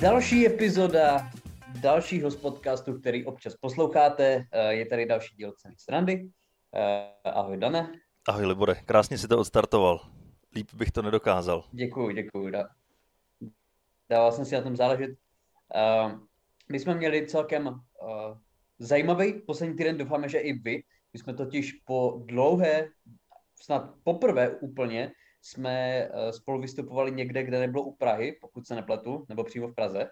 Další epizoda dalšího z podcastu, který občas posloucháte. Eh, je tady další díl Ceny Strandy. Eh, ahoj, Dane. Ahoj, Libore. Krásně si to odstartoval. Líp bych to nedokázal. Děkuji, děkuji. Dával jsem si na tom záležet. Eh, my jsme měli celkem zajímavý poslední týden, doufáme, že i vy. My jsme totiž po dlouhé, snad poprvé úplně, jsme spolu vystupovali někde, kde nebylo u Prahy, pokud se nepletu, nebo přímo v Praze.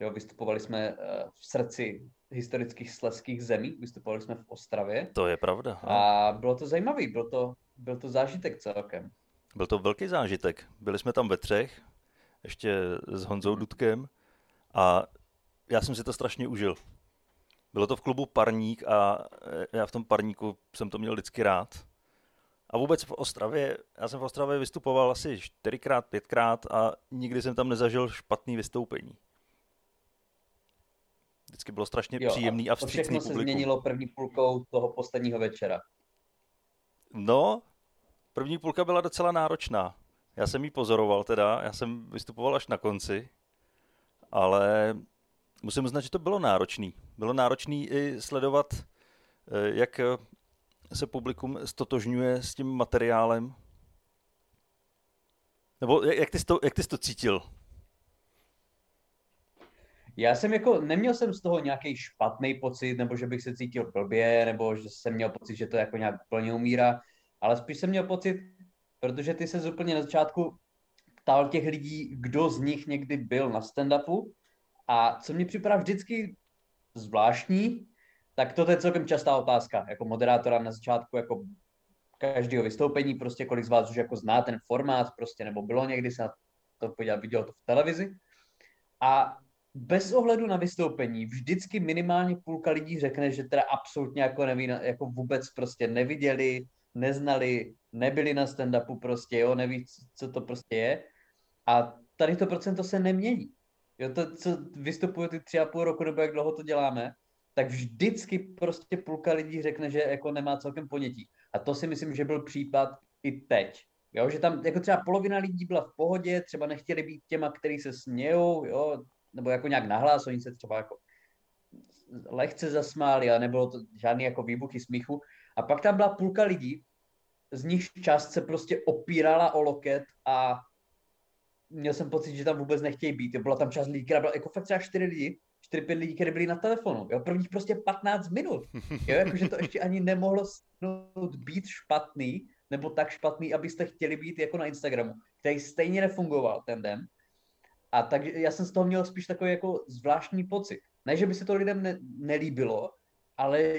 Jo, vystupovali jsme eh, v srdci historických sleských zemí, vystupovali jsme v Ostravě. To je pravda. A bylo to zajímavý, byl to, byl to zážitek celkem. Byl to velký zážitek. Byli jsme tam ve třech, ještě s Honzou Dudkem a já jsem si to strašně užil. Bylo to v klubu Parník a eh, já v tom Parníku jsem to měl vždycky rád. A vůbec v Ostravě, já jsem v Ostravě vystupoval asi čtyřikrát, pětkrát a nikdy jsem tam nezažil špatný vystoupení. Vždycky bylo strašně jo, příjemný a, a vstřícný všechno se změnilo první půlkou toho posledního večera. No, první půlka byla docela náročná. Já jsem ji pozoroval teda, já jsem vystupoval až na konci, ale musím uznat, že to bylo náročný. Bylo náročný i sledovat, eh, jak se publikum stotožňuje s tím materiálem. Nebo jak ty jsi to, jak ty jsi to cítil? Já jsem jako, neměl jsem z toho nějaký špatný pocit, nebo že bych se cítil blbě, nebo že jsem měl pocit, že to jako nějak plně umírá, ale spíš jsem měl pocit, protože ty se úplně na začátku ptal těch lidí, kdo z nich někdy byl na stand-upu a co mě připadá vždycky zvláštní, tak to je celkem častá otázka, jako moderátora na začátku, jako každého vystoupení, prostě kolik z vás už jako zná ten formát, prostě, nebo bylo někdy se to podívat, viděl to v televizi. A bez ohledu na vystoupení vždycky minimálně půlka lidí řekne, že teda absolutně jako neví, jako vůbec prostě neviděli, neznali, nebyli na stand-upu prostě, jo, neví, co to prostě je. A tady to procento se nemění. Jo, to, co vystupuje ty tři a půl roku, nebo jak dlouho to děláme, tak vždycky prostě půlka lidí řekne, že jako nemá celkem ponětí. A to si myslím, že byl případ i teď. Jo, že tam jako třeba polovina lidí byla v pohodě, třeba nechtěli být těma, který se smějou, jo, nebo jako nějak nahlás, oni se třeba jako lehce zasmáli, ale nebylo to žádný jako výbuchy smíchu. A pak tam byla půlka lidí, z nich část se prostě opírala o loket a měl jsem pocit, že tam vůbec nechtějí být. Byla tam část lidí, která byla jako fakt třeba čtyři lidi, čtyři, pět lidí, kteří byli na telefonu. Jo, prvních prostě 15 minut. Jo, jakože to ještě ani nemohlo být špatný, nebo tak špatný, abyste chtěli být jako na Instagramu, který stejně nefungoval ten den. A takže já jsem z toho měl spíš takový jako zvláštní pocit. Ne, že by se to lidem ne, nelíbilo, ale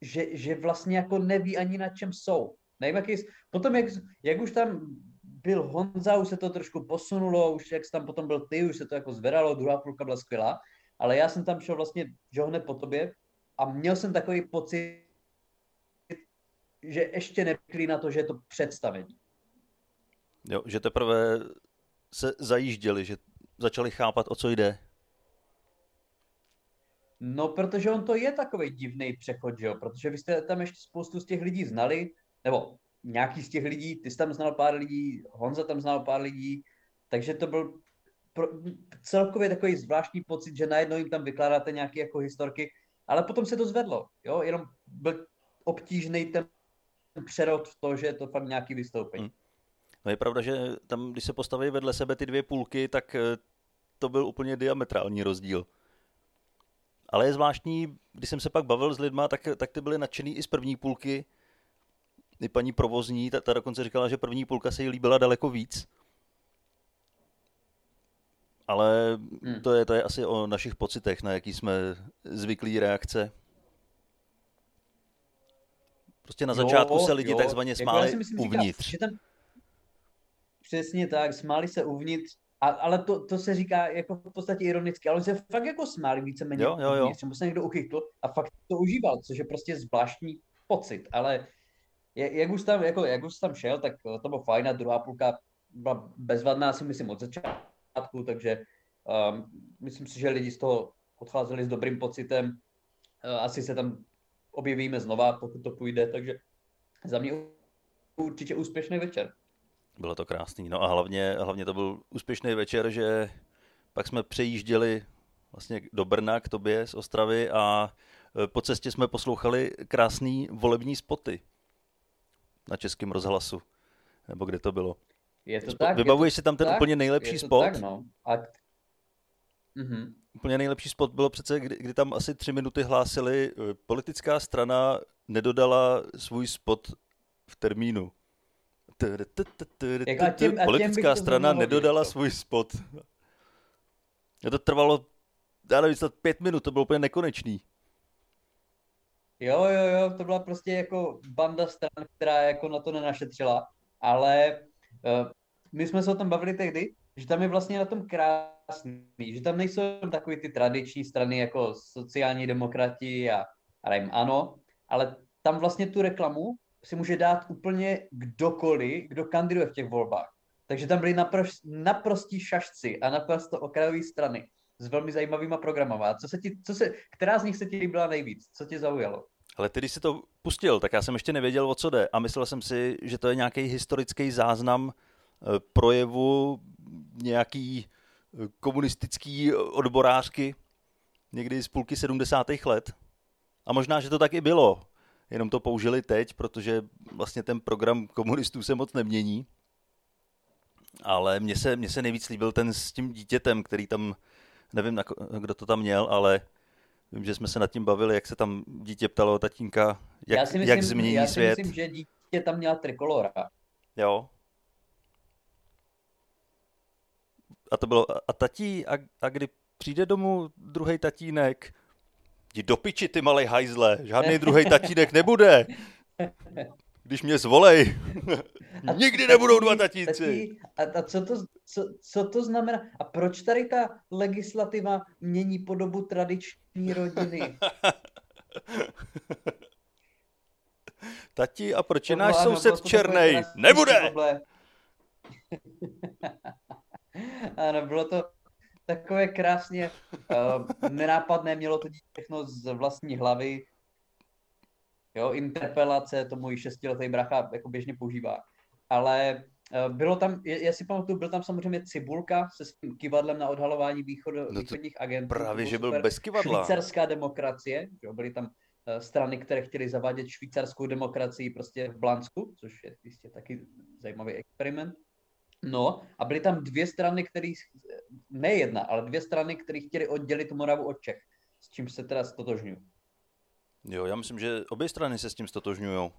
že, že vlastně jako neví ani na čem jsou. Nevím, jak jsi, potom, jak, jak už tam byl Honza, už se to trošku posunulo, už jak jsi tam potom byl ty, už se to jako zvedalo, druhá půlka byla skvělá, ale já jsem tam šel vlastně, že hned po tobě a měl jsem takový pocit, že ještě nevyklí na to, že je to představení. Jo, že teprve se zajížděli, že začali chápat, o co jde? No, protože on to je takový divný přechod, že jo? Protože vy jste tam ještě spoustu z těch lidí znali, nebo nějaký z těch lidí, ty jsi tam znal pár lidí, Honza tam znal pár lidí, takže to byl pro, celkově takový zvláštní pocit, že najednou jim tam vykládáte nějaké jako historky, ale potom se to zvedlo, jo? Jenom byl obtížný ten přerod v to, že je to fakt nějaký vystoupení. Hmm. No je pravda, že tam, když se postaví vedle sebe ty dvě půlky, tak eh, to byl úplně diametrální rozdíl. Ale je zvláštní, když jsem se pak bavil s lidma, tak, tak ty byly nadšený i z první půlky. I paní provozní, ta, ta dokonce říkala, že první půlka se jí líbila daleko víc. Ale hmm. to, je, to je asi o našich pocitech, na jaký jsme zvyklí reakce. Prostě na začátku jo, se lidi jo. takzvaně jako smáli jako myslím, uvnitř. Říká, že ten, Přesně tak, smáli se uvnitř, a, ale to, to se říká jako v podstatě ironicky, ale oni se fakt jako smáli víceméně jo, jo, jo. uvnitř, se někdo uchytl a fakt to užíval, což je prostě zvláštní pocit, ale jak už tam, jako, jak už tam šel, tak to bylo fajn a druhá půlka byla bezvadná, si myslím, od začátku, takže um, myslím si, že lidi z toho odcházeli s dobrým pocitem. Uh, asi se tam objevíme znova, pokud to půjde, takže za mě určitě úspěšný večer. Bylo to krásný. No a hlavně, hlavně to byl úspěšný večer, že pak jsme přejížděli vlastně do Brna k tobě z Ostravy a e, po cestě jsme poslouchali krásný volební spoty na českém rozhlasu, nebo kde to bylo. Je to tak, Vybavuješ je to si tam ten tak, úplně nejlepší je to spot? Tak, no. A... Mhm. Úplně nejlepší spot bylo přece, kdy, kdy tam asi tři minuty hlásili, e, politická strana nedodala svůj spot v termínu. Politická strana nedodala to. svůj spot. A to trvalo, já nevím, snad pět minut, to bylo úplně nekonečný. Jo, jo, jo, to byla prostě jako banda stran, která jako na to nenašetřila, ale uh, my jsme se o tom bavili tehdy, že tam je vlastně na tom krásný, že tam nejsou takový ty tradiční strany jako sociální demokrati a, a nevím, ano, ale tam vlastně tu reklamu si může dát úplně kdokoliv, kdo kandiduje v těch volbách. Takže tam byli naprost, naprostí šašci a naprosto okrajové strany s velmi zajímavýma programama. Co se ti, co se, která z nich se ti líbila nejvíc? Co tě zaujalo? Ale ty, když jsi to pustil, tak já jsem ještě nevěděl, o co jde. A myslel jsem si, že to je nějaký historický záznam eh, projevu nějaký eh, komunistický odborářky někdy z půlky 70. let. A možná, že to tak i bylo. Jenom to použili teď, protože vlastně ten program komunistů se moc nemění. Ale mně se, mně se nejvíc líbil ten s tím dítětem, který tam, nevím, kdo to tam měl, ale vím, že jsme se nad tím bavili, jak se tam dítě ptalo tatínka, jak, já si myslím, jak změní já si svět. myslím, že dítě tam měla trikolora. Jo. A to bylo, a tatí, a, a kdy přijde domů druhý tatínek, jdi do piči, ty malej hajzle, žádný druhý tatínek nebude. Když mě zvolej, nikdy nebudou dva tatíci. Tatí, a, a co, to, co, co to znamená? A proč tady ta legislativa mění podobu tradiční rodiny? Tati, a proč je náš ano, soused černej? Nebude! ano, bylo to takové krásně uh, nenápadné, mělo to všechno z vlastní hlavy. Jo, interpelace, to můj šestiletý bracha jako běžně používá. Ale uh, bylo tam, já si pamatuju, byl tam samozřejmě Cibulka se svým kivadlem na odhalování východu, No východních agentů. Právě, že byl super. bez kivadla. Švýcarská demokracie, jo, byly tam eh, strany, které chtěly zavádět švýcarskou demokracii prostě v Blansku, což je jistě taky zajímavý experiment. No a byly tam dvě strany, které, ne jedna, ale dvě strany, které chtěly oddělit Moravu od Čech, s čím se teda stotožňuji. Jo, já myslím, že obě strany se s tím stotožňují.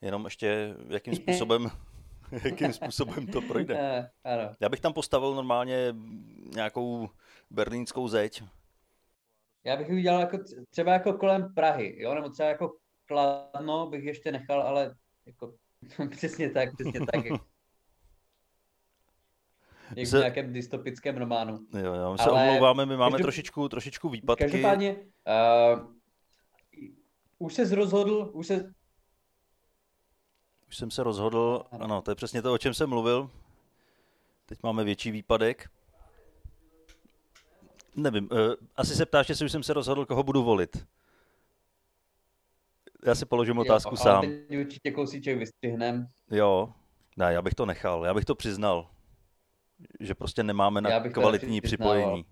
Jenom ještě, jakým způsobem, jakým způsobem to projde. Eh, ano. Já bych tam postavil normálně nějakou berlínskou zeď. Já bych ji udělal jako, třeba jako kolem Prahy, jo, nebo třeba jako Kladno bych ještě nechal, ale jako přesně tak, přesně tak. Jak, jak v Se- nějakém dystopickém románu. Jo, jo, my se Ale omlouváme, my máme každop- trošičku, trošičku výpadky. Každopádně, uh, už se rozhodl, už se, Už jsem se rozhodl, Ano. ano, to je přesně to, o čem jsem mluvil. Teď máme větší výpadek. Nevím, uh, asi se ptáš, jestli už jsem se rozhodl, koho budu volit. Já si položím otázku jo, sám. Teď určitě kousíček vystřihnem. Jo, ne, já bych to nechal, já bych to přiznal, že prostě nemáme na kvalitní přiznával. připojení.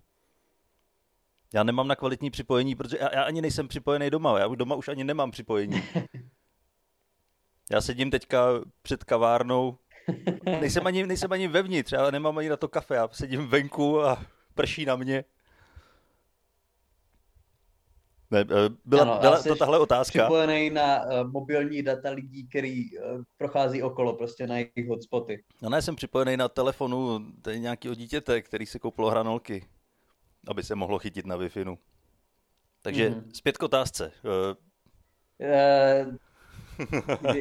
Já nemám na kvalitní připojení, protože já, já ani nejsem připojený doma, já doma už ani nemám připojení. Já sedím teďka před kavárnou, nejsem ani, nejsem ani vevnitř, já nemám ani na to kafe, já sedím venku a prší na mě. Ne, eh, byla, Ano, byla to tahle otázka. Připojený na uh, mobilní data lidí, který uh, prochází okolo, prostě na jejich hotspoty. No ne, jsem připojený na telefonu nějakého dítěte, který si koupilo hranolky, aby se mohlo chytit na wi Takže Mhm. mm-hmm. zpět k otázce. Uh,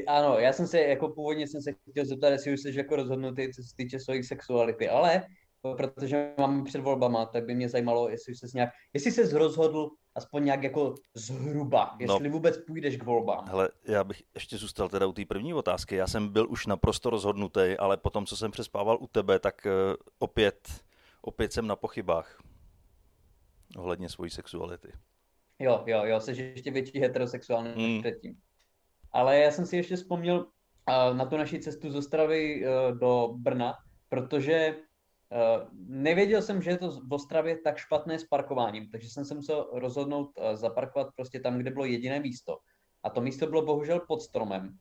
ano, já jsem se, jako původně jsem se chtěl zeptat, jestli už jsi jako rozhodnutý, co se týče svojí sexuality, ale protože mám před volbama, tak by mě zajímalo, jestli jsi nějak, jestli jsi rozhodl aspoň nějak jako zhruba, jestli no. vůbec půjdeš k volbám. Hele, já bych ještě zůstal teda u té první otázky. Já jsem byl už naprosto rozhodnutý, ale potom, co jsem přespával u tebe, tak eh, opět, opět jsem na pochybách ohledně svojí sexuality. Jo, jo, jo, jsi ještě větší heterosexuální než Mm. předtím. Ale já jsem si ještě vzpomněl uh, na tu naši cestu z Ostravy uh, do Brna, protože Uh, nevěděl jsem, že je to v Ostravě tak špatné s parkováním, takže jsem se musel rozhodnout uh, zaparkovat prostě tam, kde bylo jediné místo. A to místo bylo bohužel pod stromem.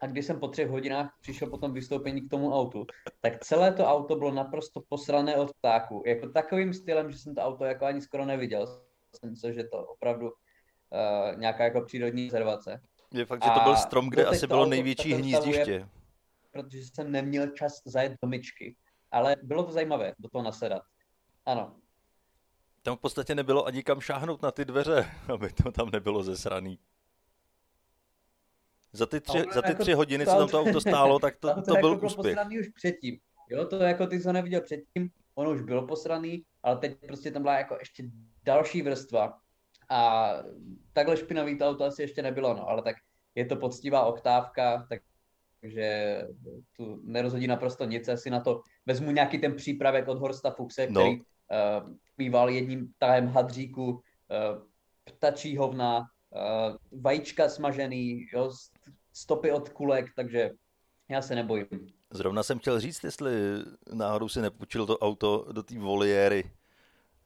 A když jsem po třech hodinách přišel po tom vystoupení k tomu autu, tak celé to auto bylo naprosto posrané od ptáku. Jako takovým stylem, že jsem to auto jako ani skoro neviděl. Jsem myslel, že to opravdu uh, nějaká jako přírodní rezervace. Je fakt, že to byl strom, kde asi bylo největší hnízdiště. Protože jsem neměl čas zajet do myčky. Ale bylo to zajímavé do toho nasedat. Ano. Tam v podstatě nebylo ani kam šáhnout na ty dveře, aby to tam nebylo zesraný. Za ty tři, za ty jako tři hodiny, co tam to auto stálo, tak to, to, to byl jako úspěch. už předtím. Jo, to jako ty, co neviděl předtím, ono už bylo posraný, ale teď prostě tam byla jako ještě další vrstva. A takhle špinavý to auto asi ještě nebylo, no, ale tak je to poctivá oktávka, tak takže tu nerozhodí naprosto nic. Asi na to vezmu nějaký ten přípravek od Horsta Fuxe, no. který uh, býval jedním tahem hadříku, uh, ptačí hovna, uh, vajíčka smažený, jo, stopy od kulek, takže já se nebojím. Zrovna jsem chtěl říct, jestli náhodou si nepůjčil to auto do té voliéry,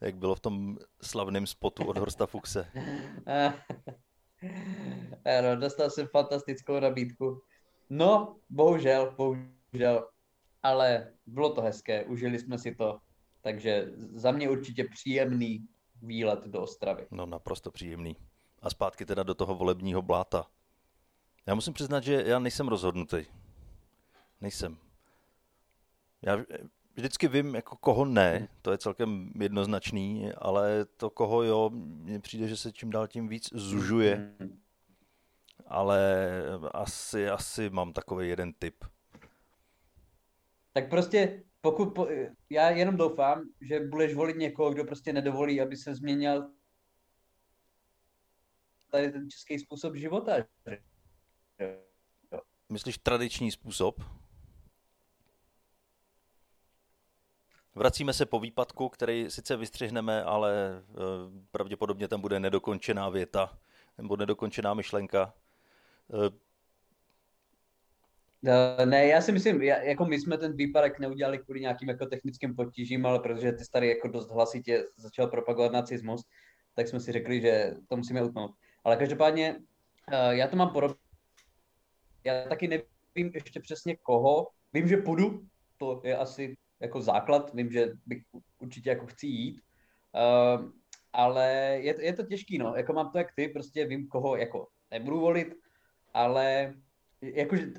jak bylo v tom slavném spotu od Horsta Fuxe. ano, dostal jsem fantastickou nabídku. No, bohužel, bohužel. Ale bylo to hezké, užili jsme si to. Takže za mě určitě příjemný výlet do Ostravy. No, naprosto příjemný. A zpátky teda do toho volebního bláta. Já musím přiznat, že já nejsem rozhodnutý. Nejsem. Já vždycky vím, jako koho ne, to je celkem jednoznačný, ale to koho jo, mně přijde, že se čím dál tím víc zužuje. Ale asi, asi mám takový jeden typ. Tak prostě pokud, po, já jenom doufám, že budeš volit někoho, kdo prostě nedovolí, aby se změnil tady ten český způsob života. Myslíš tradiční způsob? Vracíme se po výpadku, který sice vystřihneme, ale eh, pravděpodobně tam bude nedokončená věta nebo nedokončená myšlenka. Eh, ne, já si myslím, jako my jsme ten výpadek neudělali kvůli nějakým jako technickým potížím, ale protože ty starý jako dost hlasitě začal propagovat nacismus, tak jsme si řekli, že to musíme utnout. Ale každopádně eh, já to mám podobně. Já taky nevím ještě přesně koho. Vím, že půjdu, to je asi jako základ, vím, že bych určitě jako chci jít, uh, ale je, je to těžký, no, jako mám to jak ty, prostě vím, koho jako nebudu volit, ale jakože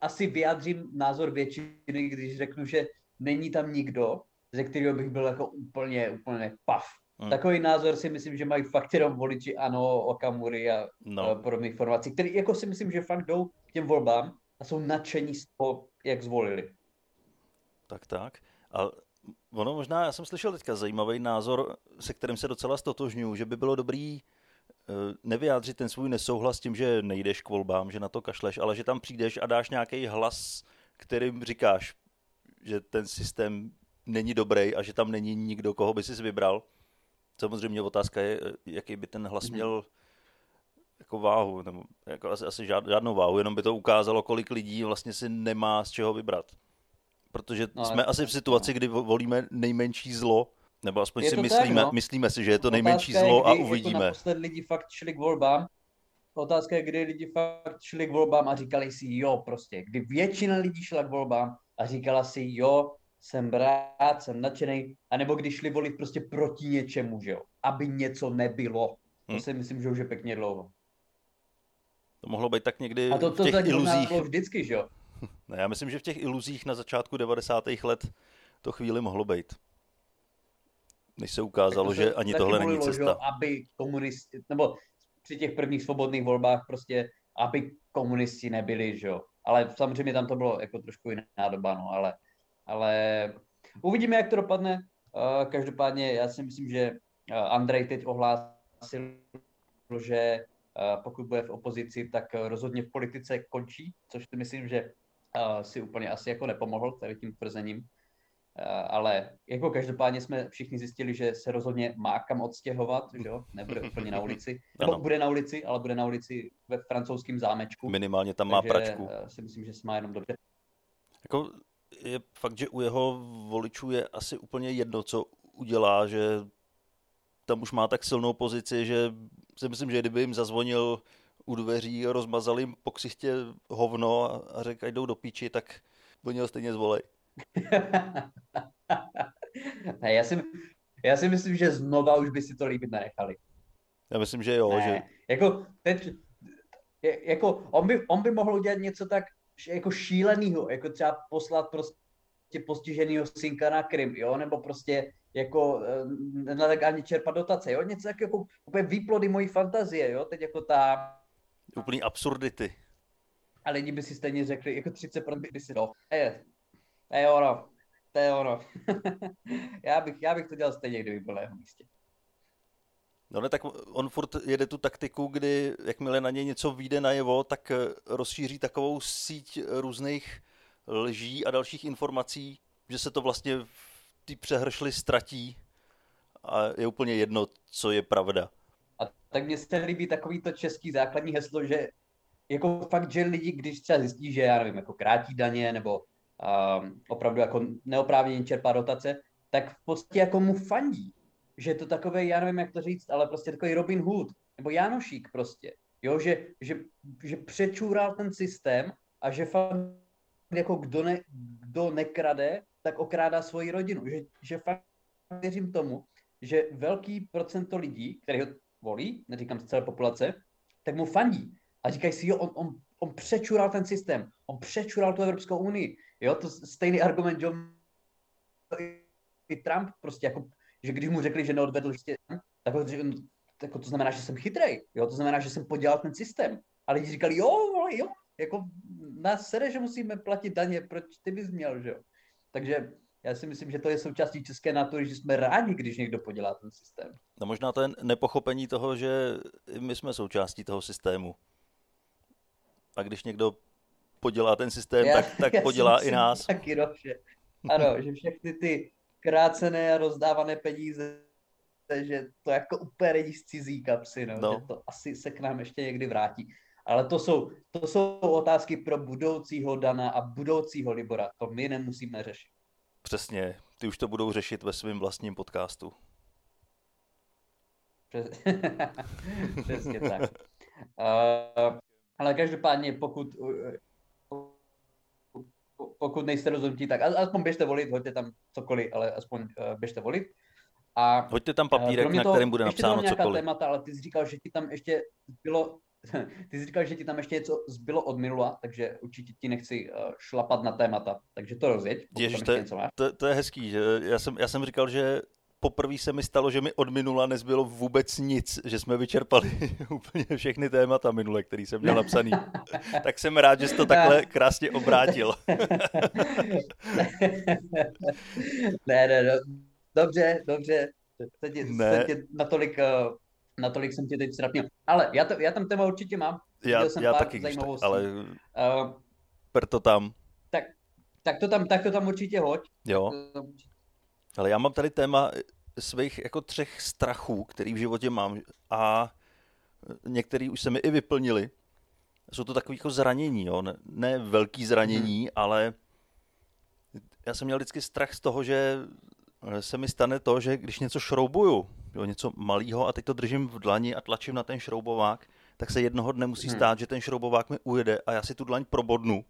asi vyjádřím názor většiny, když řeknu, že není tam nikdo, ze kterého bych byl jako úplně, úplně paf. Hmm. Takový názor si myslím, že mají fakt jenom voliči ANO, Okamury a no. podobných formací, který jako si myslím, že fakt jdou těm volbám a jsou nadšení z toho, jak zvolili. Tak, tak. A ono možná, já jsem slyšel teďka zajímavý názor, se kterým se docela stotožňuji, že by bylo dobrý eh, nevyjádřit ten svůj nesouhlas tím, že nejdeš k volbám, že na to kašleš, ale že tam přijdeš a dáš nějaký hlas, kterým říkáš, že ten systém není dobrý a že tam není nikdo, koho by si vybral. Samozřejmě otázka je, jaký by ten hlas mhm. měl jako váhu, nebo jako asi, asi žád, žádnou váhu, jenom by to ukázalo, kolik lidí vlastně si nemá z čeho vybrat. Protože no, jsme asi v situaci, kdy volíme nejmenší zlo, nebo aspoň si myslíme, tak, no. myslíme si, že je to nejmenší Otázka zlo je, kdy, a uvidíme. Jako lidi fakt šli k volbám. Otázka je, kdy lidi fakt šli k volbám a říkali si jo prostě. Kdy většina lidí šla k volbám a říkala si jo, jsem rád, jsem nadšený, anebo když šli volit prostě proti něčemu, že jo, aby něco nebylo. To hmm. si myslím, že už je pěkně dlouho. To mohlo být tak někdy A to, to v těch tak iluzích. bylo vždycky, že jo? Ne, já myslím, že v těch iluzích na začátku 90. let to chvíli mohlo být. Než se ukázalo, že ani tohle není cesta. Že, aby komunisti, nebo při těch prvních svobodných volbách prostě, aby komunisti nebyli, že jo. Ale samozřejmě tam to bylo jako trošku jiná doba, no, ale, ale uvidíme, jak to dopadne. Uh, každopádně já si myslím, že uh, Andrej teď ohlásil, že pokud bude v opozici, tak rozhodně v politice končí, což si myslím, že si úplně asi jako nepomohl tady tím tvrzením. Ale jako každopádně jsme všichni zjistili, že se rozhodně má kam odstěhovat, že jo? nebude úplně na ulici. Nebo ano. bude na ulici, ale bude na ulici ve francouzském zámečku. Minimálně tam má Takže pračku. si myslím, že se má jenom dobře. Jako je fakt, že u jeho voličů je asi úplně jedno, co udělá, že tam už má tak silnou pozici, že si myslím, že kdyby jim zazvonil u dveří, rozmazal jim po ksichtě hovno a, a řekl, ať jdou do píči, tak oni ho stejně zvolej. ne, já, si, já si myslím, že znova už by si to líbit nenechali. Já myslím, že jo. Ne, že... Jako, teď, jako on, by, on by mohl udělat něco tak jako šílenýho, jako třeba poslat prostě postiženýho synka na Krym, jo, nebo prostě jako eh, nelegálně čerpat dotace, jo, něco tak jako úplně výplody mojí fantazie, jo, teď jako ta... Úplný absurdity. A lidi by si stejně řekli, jako 30% by si, no, je, je ono, to je ono. já, bych, já bych to dělal stejně, kdyby byl na jeho místě. No ne, tak on furt jede tu taktiku, kdy jakmile na něj něco vyjde najevo, tak eh, rozšíří takovou síť různých lží a dalších informací, že se to vlastně v té přehršli ztratí a je úplně jedno, co je pravda. A tak mně se líbí takový to český základní heslo, že jako fakt, že lidi, když třeba zjistí, že já nevím, jako krátí daně nebo um, opravdu jako neoprávněně čerpá dotace, tak v podstatě jako mu fandí že je to takový, já nevím, jak to říct, ale prostě takový Robin Hood, nebo Janošík prostě, jo, že, že, že přečůral ten systém a že fakt jako kdo, ne, kdo nekrade, tak okrádá svoji rodinu, že, že fakt věřím tomu, že velký procento lidí, který ho volí, neříkám z celé populace, tak mu fandí a říkají si, jo, on, on, on přečural ten systém, on přečural tu Evropskou unii, jo, to stejný argument, že i Trump prostě jako že když mu řekli, že neodvedl ještě, tak, tak to znamená, že jsem chytrej, jo, to znamená, že jsem podělal ten systém. A lidi říkali, jo, jo, jako nás sere, že musíme platit daně, proč ty bys měl, že jo. Takže já si myslím, že to je součástí české natury, že jsme rádi, když někdo podělá ten systém. No možná to je nepochopení toho, že my jsme součástí toho systému. A když někdo podělá ten systém, já, tak, tak podělá i nás. Taky, no, že, ano, že všechny ty krácené a rozdávané peníze, že to jako úplně není z cizí kapsy, no, no. že to asi se k nám ještě někdy vrátí. Ale to jsou, to jsou otázky pro budoucího Dana a budoucího Libora. To my nemusíme řešit. Přesně. Ty už to budou řešit ve svém vlastním podcastu. Přes... Přesně tak. Uh, ale každopádně, pokud pokud nejste rozhodnutí, tak aspoň běžte volit, hoďte tam cokoliv, ale aspoň uh, běžte volit. A hoďte tam papírek, na kterém bude napsáno cokoliv. témata, ale ty jsi říkal, že ti tam ještě bylo, ty jsi říkal, že ti tam ještě něco zbylo od minula, takže určitě ti nechci uh, šlapat na témata, takže to rozjeď. Ježiš, to, to, to, je hezký, že já jsem, já jsem říkal, že poprvé se mi stalo, že mi od minula nezbylo vůbec nic, že jsme vyčerpali úplně všechny témata minule, který jsem měl napsaný. tak jsem rád, že jsi to takhle krásně obrátil. ne, ne, ne, dobře, dobře. Teď, ne. Teď natolik, eh, natolik jsem tě teď zrapnil. Ale já, to, já tam téma určitě mám. Já, jsem já taky, tak, ale uh, per to tam. Tak, tak, to tam, tak to tam určitě hoď. Jo. Ale já mám tady téma svých jako třech strachů, který v životě mám a některý už se mi i vyplnili. Jsou to takové jako zranění, jo? Ne, ne velký zranění, hmm. ale já jsem měl vždycky strach z toho, že se mi stane to, že když něco šroubuju, jo, něco malého a teď to držím v dlani a tlačím na ten šroubovák, tak se jednoho dne musí hmm. stát, že ten šroubovák mi ujede a já si tu dlaň probodnu.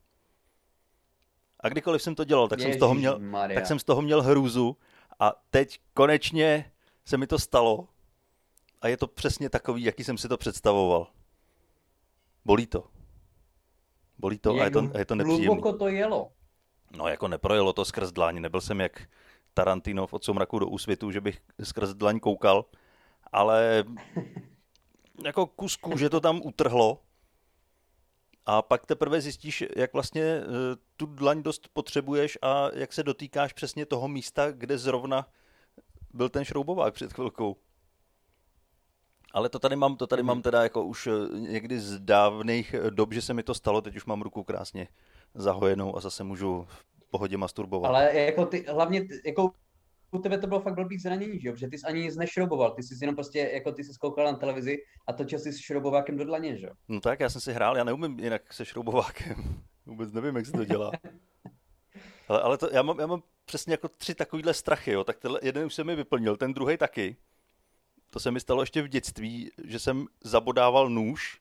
A kdykoliv jsem to dělal, tak, jsem z, toho měl, tak jsem z toho měl hrůzu a teď konečně se mi to stalo a je to přesně takový, jaký jsem si to představoval. Bolí to. Bolí to a je to, a je to nepříjemné. to jelo. No jako neprojelo to skrz dlaň, nebyl jsem jak Tarantino v od soumraku do úsvitu, že bych skrz dlaň koukal, ale jako kus že to tam utrhlo a pak teprve zjistíš, jak vlastně eh, tu dlaň dost potřebuješ a jak se dotýkáš přesně toho místa, kde zrovna byl ten šroubovák před chvilkou. Ale to tady mám, to tady mám teda jako už eh, někdy z dávných dob, že se mi to stalo, teď už mám ruku krásně zahojenou a zase můžu v pohodě masturbovat. Ale jako ty, hlavně jako u tebe to bylo fakt blbý zranění, že jo? Protože ty jsi ani nic nešrouboval, ty jsi jenom prostě, jako ty jsi skoukal na televizi a točil jsi s šroubovákem do dlaně, že jo? No tak, já jsem si hrál, já neumím jinak se šroubovákem. Vůbec nevím, jak se to dělá. Ale, ale to, já, mám, já mám přesně jako tři takovýhle strachy, jo. tak tenhle, jeden už se mi vyplnil, ten druhý taky. To se mi stalo ještě v dětství, že jsem zabodával nůž,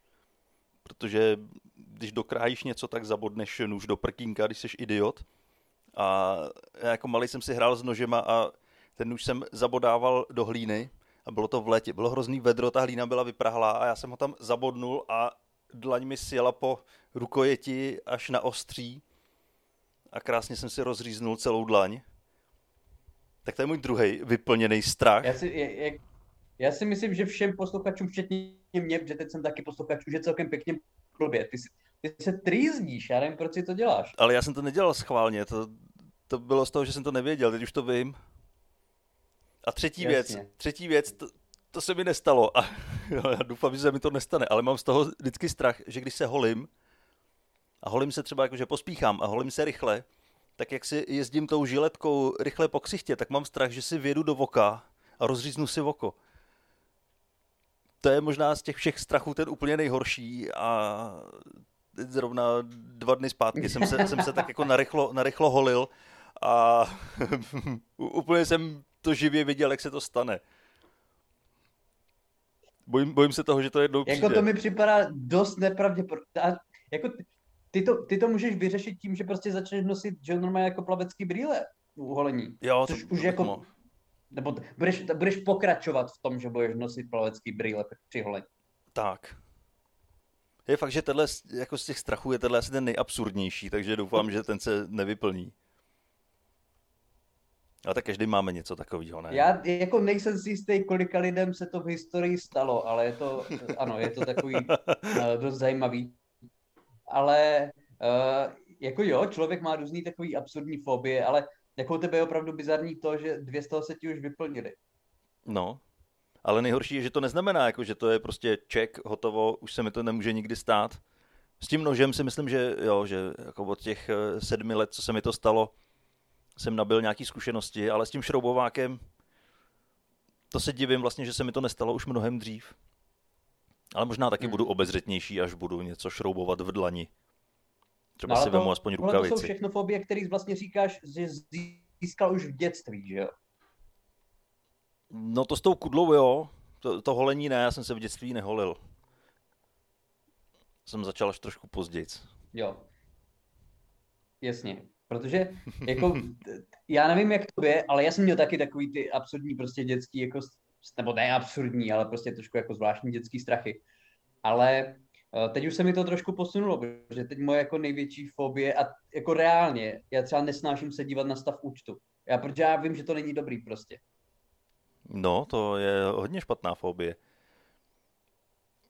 protože když dokrájíš něco, tak zabodneš nůž do prkínka, když jsi idiot. A já jako malý jsem si hrál s nožema a ten nůž jsem zabodával do hlíny a bylo to v létě. Bylo hrozný vedro, ta hlína byla vyprahlá a já jsem ho tam zabodnul a dlaň mi sjela po rukojeti až na ostří a krásně jsem si rozříznul celou dlaň. Tak to je můj druhý vyplněný strach. Já si, já, já si myslím, že všem posluchačům, včetně mě, že teď jsem taky posluchač, už je celkem pěkně blbě. Ty, si, ty se trýzníš, já nevím, proč si to děláš. Ale já jsem to nedělal schválně, to, to bylo z toho, že jsem to nevěděl, teď už to vím. A třetí Jasně. věc, třetí věc, to, to se mi nestalo a já doufám, že se mi to nestane, ale mám z toho vždycky strach, že když se holím a holím se třeba jakože pospíchám a holím se rychle, tak jak si jezdím tou žiletkou rychle po ksichtě, tak mám strach, že si vědu do voka a rozříznu si oko. To je možná z těch všech strachů ten úplně nejhorší a zrovna dva dny zpátky jsem se, jsem se tak jako narychlo, narychlo holil a úplně jsem to živě viděl, jak se to stane. Bojím, bojím se toho, že to jednou přijde. Jako to mi připadá dost nepravděpodobné. Jako ty to, ty to můžeš vyřešit tím, že prostě začneš nosit že normálně jako plavecký brýle u holení. Jo, což to, už to jako, nebo budeš, budeš pokračovat v tom, že budeš nosit plavecký brýle při holení. Tak. Je fakt, že tenhle, jako z těch strachů je tenhle asi ten nejabsurdnější, takže doufám, že ten se nevyplní. Ale tak každý máme něco takového, ne? Já jako nejsem si jistý, kolika lidem se to v historii stalo, ale je to, ano, je to takový uh, dost zajímavý. Ale uh, jako jo, člověk má různý takový absurdní fobie, ale jako tebe je opravdu bizarní to, že dvě z toho se ti už vyplnili. No, ale nejhorší je, že to neznamená, jako, že to je prostě ček, hotovo, už se mi to nemůže nikdy stát. S tím nožem si myslím, že jo, že jako od těch eh, sedmi let, co se mi to stalo, jsem nabil nějaký zkušenosti, ale s tím šroubovákem to se divím vlastně, že se mi to nestalo už mnohem dřív. Ale možná taky hmm. budu obezřetnější, až budu něco šroubovat v dlani. Třeba no, si to, vemu aspoň rukavici. To jsou všechno fobie, které vlastně říkáš, že získal už v dětství, že jo? No to s tou kudlou, jo. To, to holení ne, já jsem se v dětství neholil. Jsem začal až trošku později. Jo. Jasně. Protože jako, já nevím, jak to je, ale já jsem měl taky takový ty absurdní prostě dětský, jako, nebo ne absurdní, ale prostě trošku jako zvláštní dětský strachy. Ale eh, teď už se mi to trošku posunulo, protože teď moje jako největší fobie a jako reálně, já třeba nesnáším se dívat na stav účtu. Já, protože já vím, že to není dobrý prostě. No, to je hodně špatná fobie.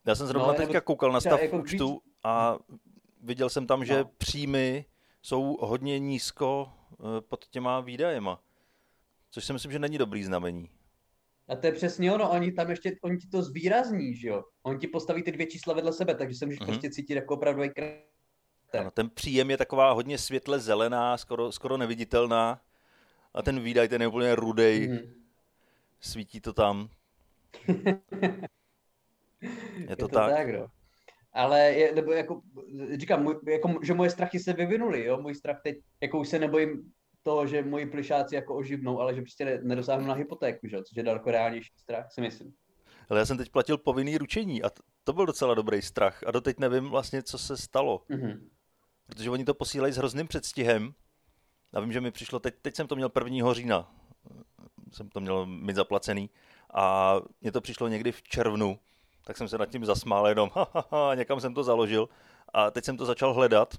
Já jsem zrovna no, teďka koukal na stav jako účtu a viděl jsem tam, že no. příjmy jsou hodně nízko eh, pod těma výdajema. Což si myslím, že není dobrý znamení. A to je přesně ono, oni tam ještě, oni ti to zvýrazní, že jo? Oni ti postaví ty dvě čísla vedle sebe, takže se můžeš mm-hmm. prostě cítit jako opravdu ano, ten příjem je taková hodně světle zelená, skoro, skoro neviditelná a ten výdaj, ten je úplně rudej. Mm-hmm. Svítí to tam. je, to je to tak. tak no ale je, nebo jako, říkám, můj, jako, že moje strachy se vyvinuly, jo, můj strach teď, jako už se nebojím toho, že moji plišáci jako oživnou, ale že prostě nedosáhnu na hypotéku, že? což je daleko reálnější strach, si myslím. Ale já jsem teď platil povinný ručení a to byl docela dobrý strach a doteď nevím vlastně, co se stalo. Mm-hmm. Protože oni to posílají s hrozným předstihem a vím, že mi přišlo, teď, teď jsem to měl 1. října, jsem to měl mít zaplacený. A mně to přišlo někdy v červnu tak jsem se nad tím zasmál jenom, ha, ha, ha, někam jsem to založil. A teď jsem to začal hledat.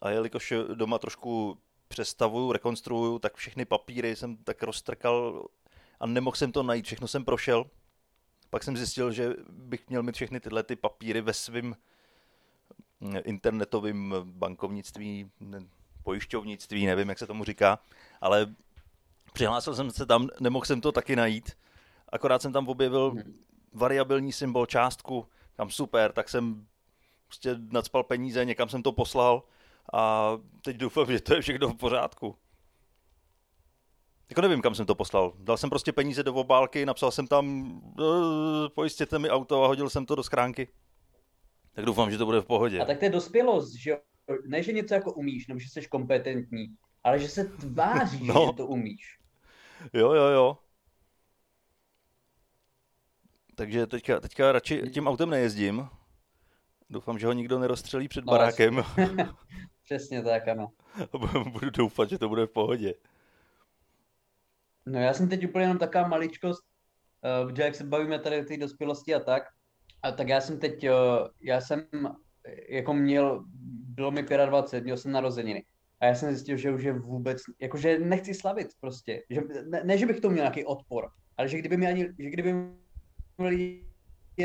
A jelikož doma trošku přestavuju, rekonstruuju, tak všechny papíry jsem tak roztrkal a nemohl jsem to najít, všechno jsem prošel. Pak jsem zjistil, že bych měl mít všechny tyhle ty papíry ve svém internetovém bankovnictví, pojišťovnictví, nevím, jak se tomu říká, ale přihlásil jsem se tam, nemohl jsem to taky najít, akorát jsem tam objevil hmm variabilní symbol, částku, tam super, tak jsem prostě nadspal peníze, někam jsem to poslal a teď doufám, že to je všechno v pořádku. Jako nevím, kam jsem to poslal. Dal jsem prostě peníze do obálky, napsal jsem tam, e, pojistěte mi auto a hodil jsem to do schránky. Tak doufám, že to bude v pohodě. A tak to je dospělost, že Ne, že něco jako umíš, nebo že jsi kompetentní, ale že se tváří, no. že to umíš. Jo, jo, jo. Takže teďka, teďka radši tím autem nejezdím. Doufám, že ho nikdo nerozstřelí před no, barákem. Přesně tak, ano. Budu doufat, že to bude v pohodě. No já jsem teď úplně jenom taková maličkost, uh, protože jak se bavíme tady o té dospělosti a tak, a tak já jsem teď, uh, já jsem jako měl, bylo mi 25, měl jsem narozeniny. A já jsem zjistil, že už je vůbec, jakože nechci slavit prostě. Že, ne, ne, že bych to měl nějaký odpor, ale že kdyby mi ani, že kdyby mi lidi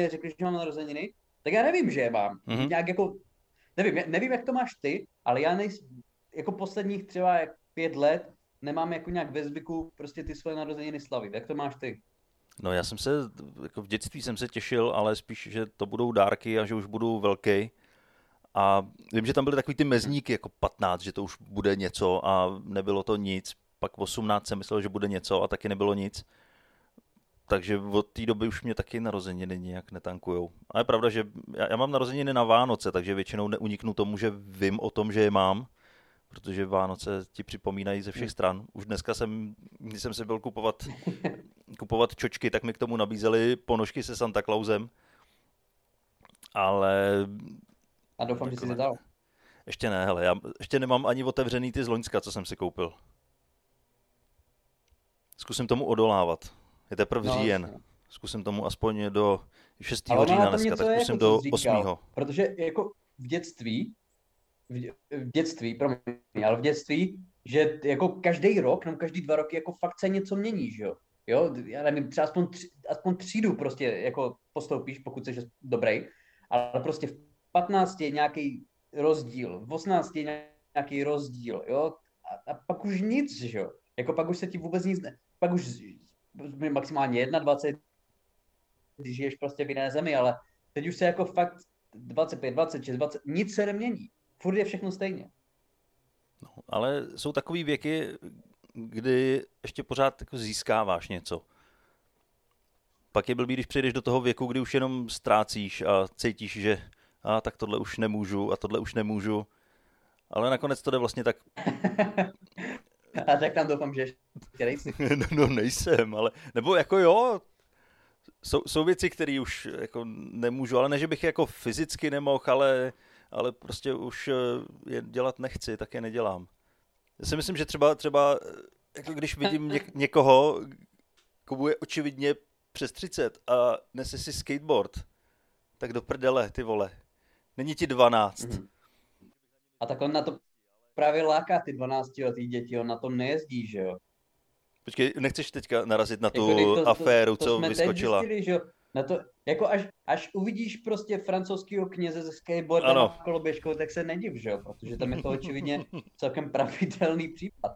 řekli, že mám narozeniny, tak já nevím, že je mám. Mm-hmm. Nějak jako, nevím, nevím, jak to máš ty, ale já nejsem, jako posledních třeba pět let nemám jako nějak ve zvyku prostě ty svoje narozeniny slavit. Jak to máš ty? No já jsem se, jako v dětství jsem se těšil, ale spíš, že to budou dárky a že už budou velký. A vím, že tam byly takový ty mezníky, jako 15, že to už bude něco a nebylo to nic. Pak 18 jsem myslel, že bude něco a taky nebylo nic. Takže od té doby už mě taky narozeniny nějak netankujou. A je pravda, že já, já mám narozeniny na Vánoce, takže většinou neuniknu tomu, že vím o tom, že je mám protože Vánoce ti připomínají ze všech stran. Už dneska jsem, když jsem si byl kupovat, kupovat čočky, tak mi k tomu nabízeli ponožky se Santa Clausem, ale... A doufám, že jsi nedal. Ještě ne, hele, já ještě nemám ani otevřený ty z Loňska, co jsem si koupil. Zkusím tomu odolávat. Je teprve no, říjen. Vlastně. Zkusím tomu aspoň do 6. října dneska, tak zkusím jako, do 8. Protože jako v dětství v, v dětství, promiň, ale v dětství, že jako každý rok, nebo každý dva roky jako fakt se něco mění, že jo? Jo, já nevím, třeba aspoň, tři, aspoň třídu prostě jako postoupíš, pokud jsi dobrý, ale prostě v 15 je nějaký rozdíl, v 18 je nějaký rozdíl, jo, a, a pak už nic, že jo, jako pak už se ti vůbec nic, ne, pak už maximálně 21, když žiješ prostě v jiné zemi, ale teď už se jako fakt 25, 26, 20, nic se nemění furt je všechno stejně. No, ale jsou takové věky, kdy ještě pořád jako získáváš něco. Pak je blbý, když přijdeš do toho věku, kdy už jenom ztrácíš a cítíš, že a tak tohle už nemůžu a tohle už nemůžu. Ale nakonec to jde vlastně tak... a tak tam doufám, že ještě nejsi. no, no, nejsem, ale... Nebo jako jo, jsou, jsou věci, které už jako nemůžu, ale ne, že bych jako fyzicky nemohl, ale ale prostě už eh, je dělat nechci, tak je nedělám. Já si myslím, že třeba, třeba eh, jako když vidím něk- někoho, komu je očividně přes 30 a nese si skateboard, tak do prdele, ty vole. Není ti 12. Mm-hmm. A tak on na to právě láká ty 12 letý děti, on na tom nejezdí, že jo? Počkej, nechceš teďka narazit na tu jako, to, aféru, to, to, to co vyskočila? Zjistili, že jo? Na to, jako až, až uvidíš prostě francouzského kněze ze skateboardem a koloběžkou, tak se nediv, že jo? Protože tam je to očividně celkem pravidelný případ.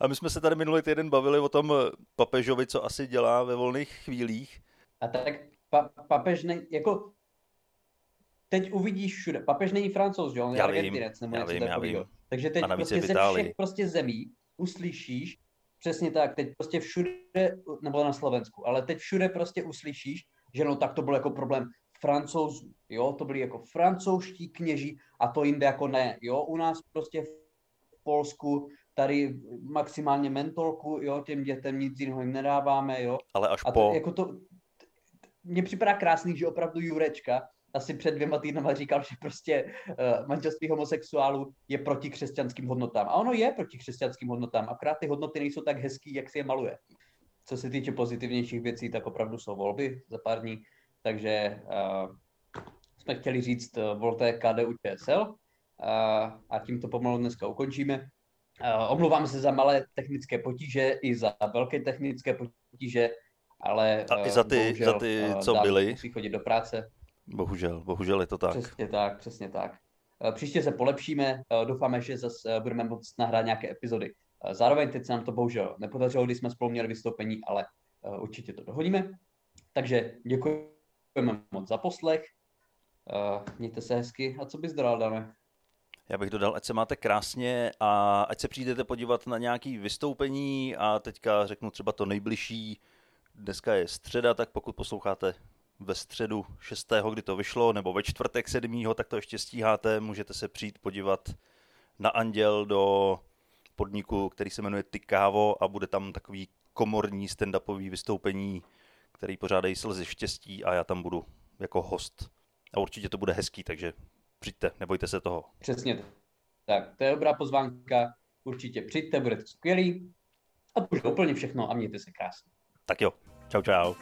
A my jsme se tady minulý týden bavili o tom papežovi, co asi dělá ve volných chvílích. A tak pa, papež ne, jako teď uvidíš všude. Papež není francouz, že on je já vím, nebo já vím. Takže teď prostě ze všech prostě zemí uslyšíš, přesně tak, teď prostě všude, nebo na Slovensku, ale teď všude prostě uslyšíš, že no tak to byl jako problém francouzů, jo, to byli jako francouzští kněží a to jinde jako ne, jo, u nás prostě v Polsku tady maximálně mentolku, jo, těm dětem nic jiného jim nedáváme, jo. Ale až a po... To, jako to, mně připadá krásný, že opravdu Jurečka asi před dvěma týdnama říkal, že prostě uh, manželství homosexuálů je proti křesťanským hodnotám. A ono je proti křesťanským hodnotám, akorát ty hodnoty nejsou tak hezký, jak si je maluje co se týče pozitivnějších věcí, tak opravdu jsou volby za pár dní. Takže uh, jsme chtěli říct, uh, volte KDU ČSL uh, a tím to pomalu dneska ukončíme. Uh, omlouvám se za malé technické potíže i za velké technické potíže, ale uh, a i za ty, bohužel, za ty co byly. Musí chodit do práce. Bohužel, bohužel je to tak. Přesně tak, přesně tak. Příště se polepšíme, doufáme, že zase budeme moct nahrát nějaké epizody Zároveň teď se nám to bohužel nepodařilo, když jsme spolu měli vystoupení, ale určitě to dohodíme. Takže děkujeme moc za poslech. Mějte se hezky a co bys dodal, Dane? Já bych dodal, ať se máte krásně a ať se přijdete podívat na nějaké vystoupení a teďka řeknu třeba to nejbližší. Dneska je středa, tak pokud posloucháte ve středu 6. kdy to vyšlo, nebo ve čtvrtek 7. tak to ještě stíháte, můžete se přijít podívat na Anděl do podniku, který se jmenuje Tykávo a bude tam takový komorní stand-upový vystoupení, který pořádají slzy štěstí a já tam budu jako host. A určitě to bude hezký, takže přijďte, nebojte se toho. Přesně tak. To je dobrá pozvánka. Určitě přijďte, bude to skvělý. A to už je úplně všechno a mějte se krásně. Tak jo, čau čau.